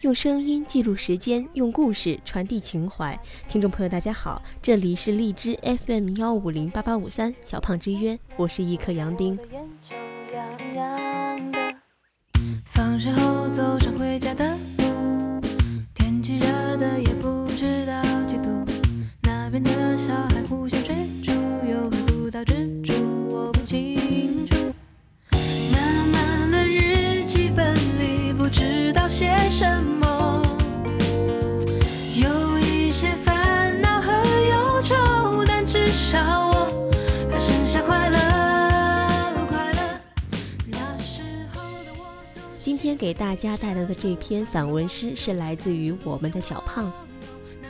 用声音记录时间，用故事传递情怀。听众朋友，大家好，这里是荔枝 FM 幺五零八八五三小胖之约，我是一颗杨丁。今天给大家带来的这篇散文诗是来自于我们的小胖。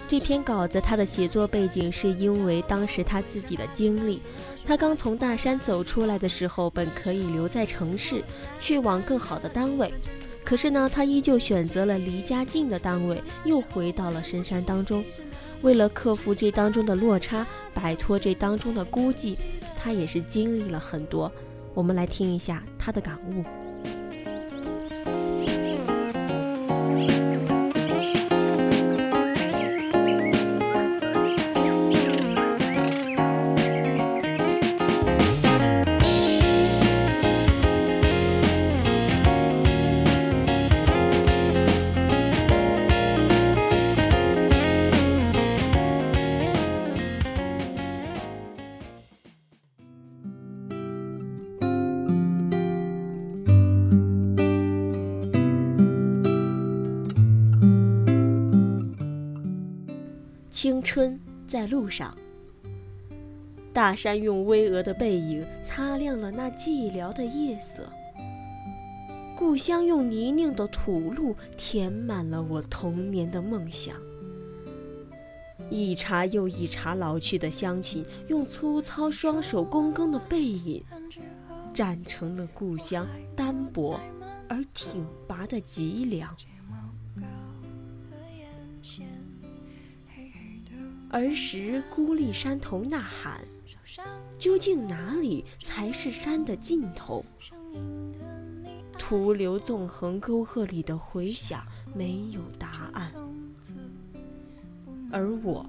这篇稿子他的写作背景是因为当时他自己的经历。他刚从大山走出来的时候，本可以留在城市，去往更好的单位。可是呢，他依旧选择了离家近的单位，又回到了深山当中。为了克服这当中的落差，摆脱这当中的孤寂，他也是经历了很多。我们来听一下他的感悟。青春在路上，大山用巍峨的背影擦亮了那寂寥的夜色。故乡用泥泞的土路填满了我童年的梦想。一茬又一茬老去的乡亲，用粗糙双手躬耕的背影，站成了故乡单薄而挺拔的脊梁。儿时孤立山头呐喊，究竟哪里才是山的尽头？徒留纵横沟壑里的回响，没有答案。而我，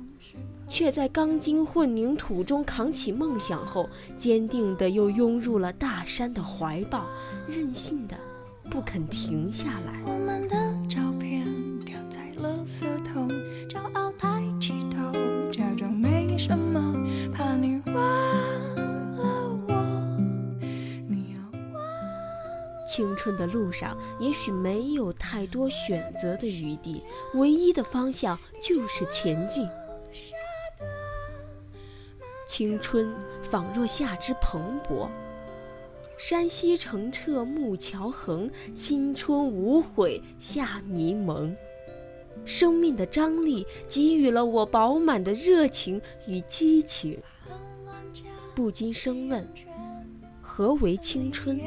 却在钢筋混凝土中扛起梦想后，坚定地又拥入了大山的怀抱，任性的不肯停下来。青春的路上，也许没有太多选择的余地，唯一的方向就是前进。青春仿若夏之蓬勃，山溪澄澈木桥横，青春无悔夏迷蒙。生命的张力给予了我饱满的热情与激情，不禁生问：何为青春？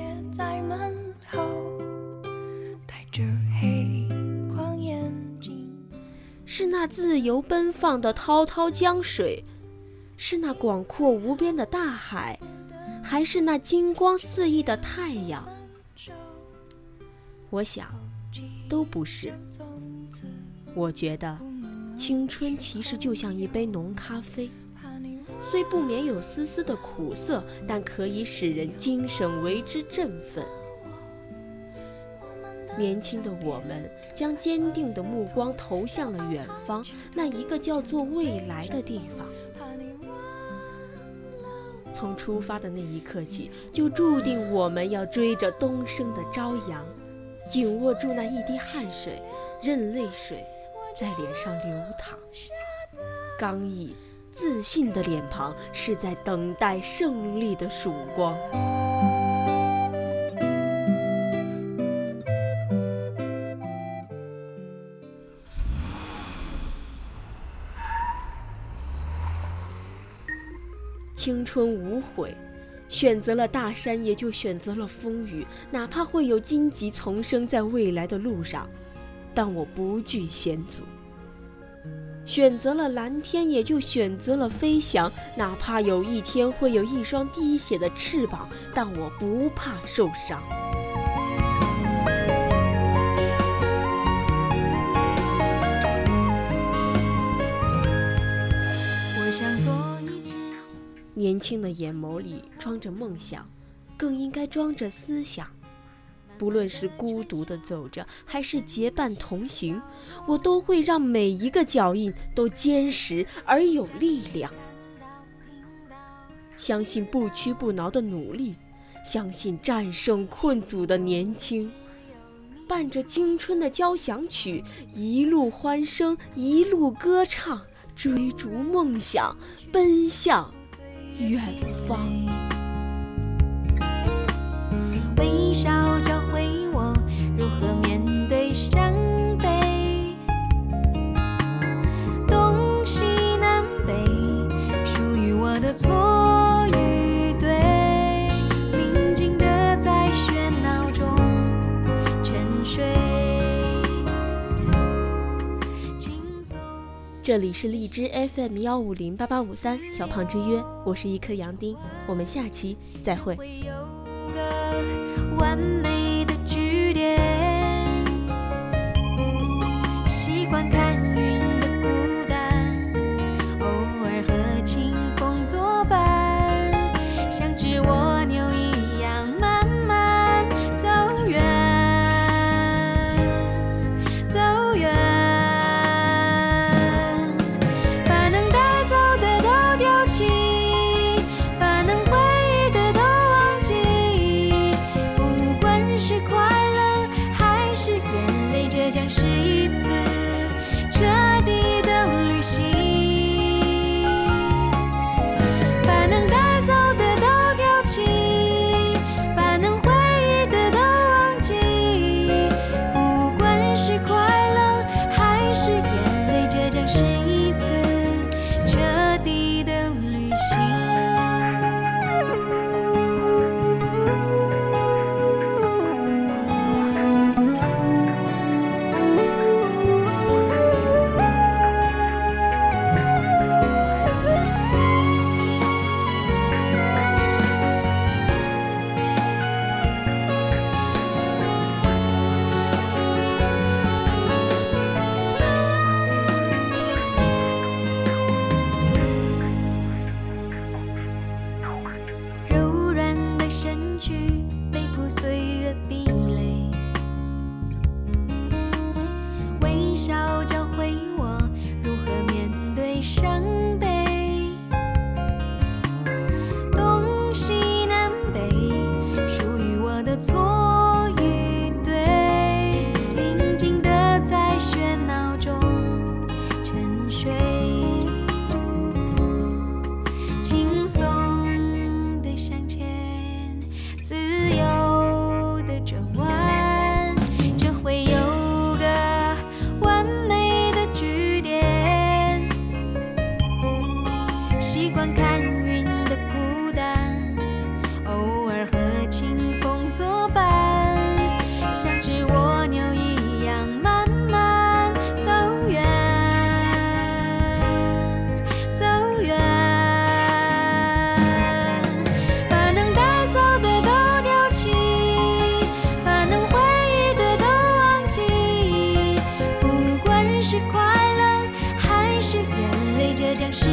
是那自由奔放的滔滔江水，是那广阔无边的大海，还是那金光四溢的太阳？我想，都不是。我觉得，青春其实就像一杯浓咖啡，虽不免有丝丝的苦涩，但可以使人精神为之振奋。年轻的我们将坚定的目光投向了远方，那一个叫做未来的地方。从出发的那一刻起，就注定我们要追着东升的朝阳，紧握住那一滴汗水，任泪水在脸上流淌。刚毅自信的脸庞，是在等待胜利的曙光。青春无悔，选择了大山，也就选择了风雨。哪怕会有荆棘丛生在未来的路上，但我不惧险阻，选择了蓝天，也就选择了飞翔。哪怕有一天会有一双滴血的翅膀，但我不怕受伤。年轻的眼眸里装着梦想，更应该装着思想。不论是孤独的走着，还是结伴同行，我都会让每一个脚印都坚实而有力量。相信不屈不挠的努力，相信战胜困阻的年轻，伴着青春的交响曲，一路欢声，一路歌唱，追逐梦想，奔向远方。微笑教这里是荔枝 FM 幺五零八八五三小胖之约，我是一颗杨丁，我们下期再会。完美的句点，看。つ是快乐还是眼泪？这将是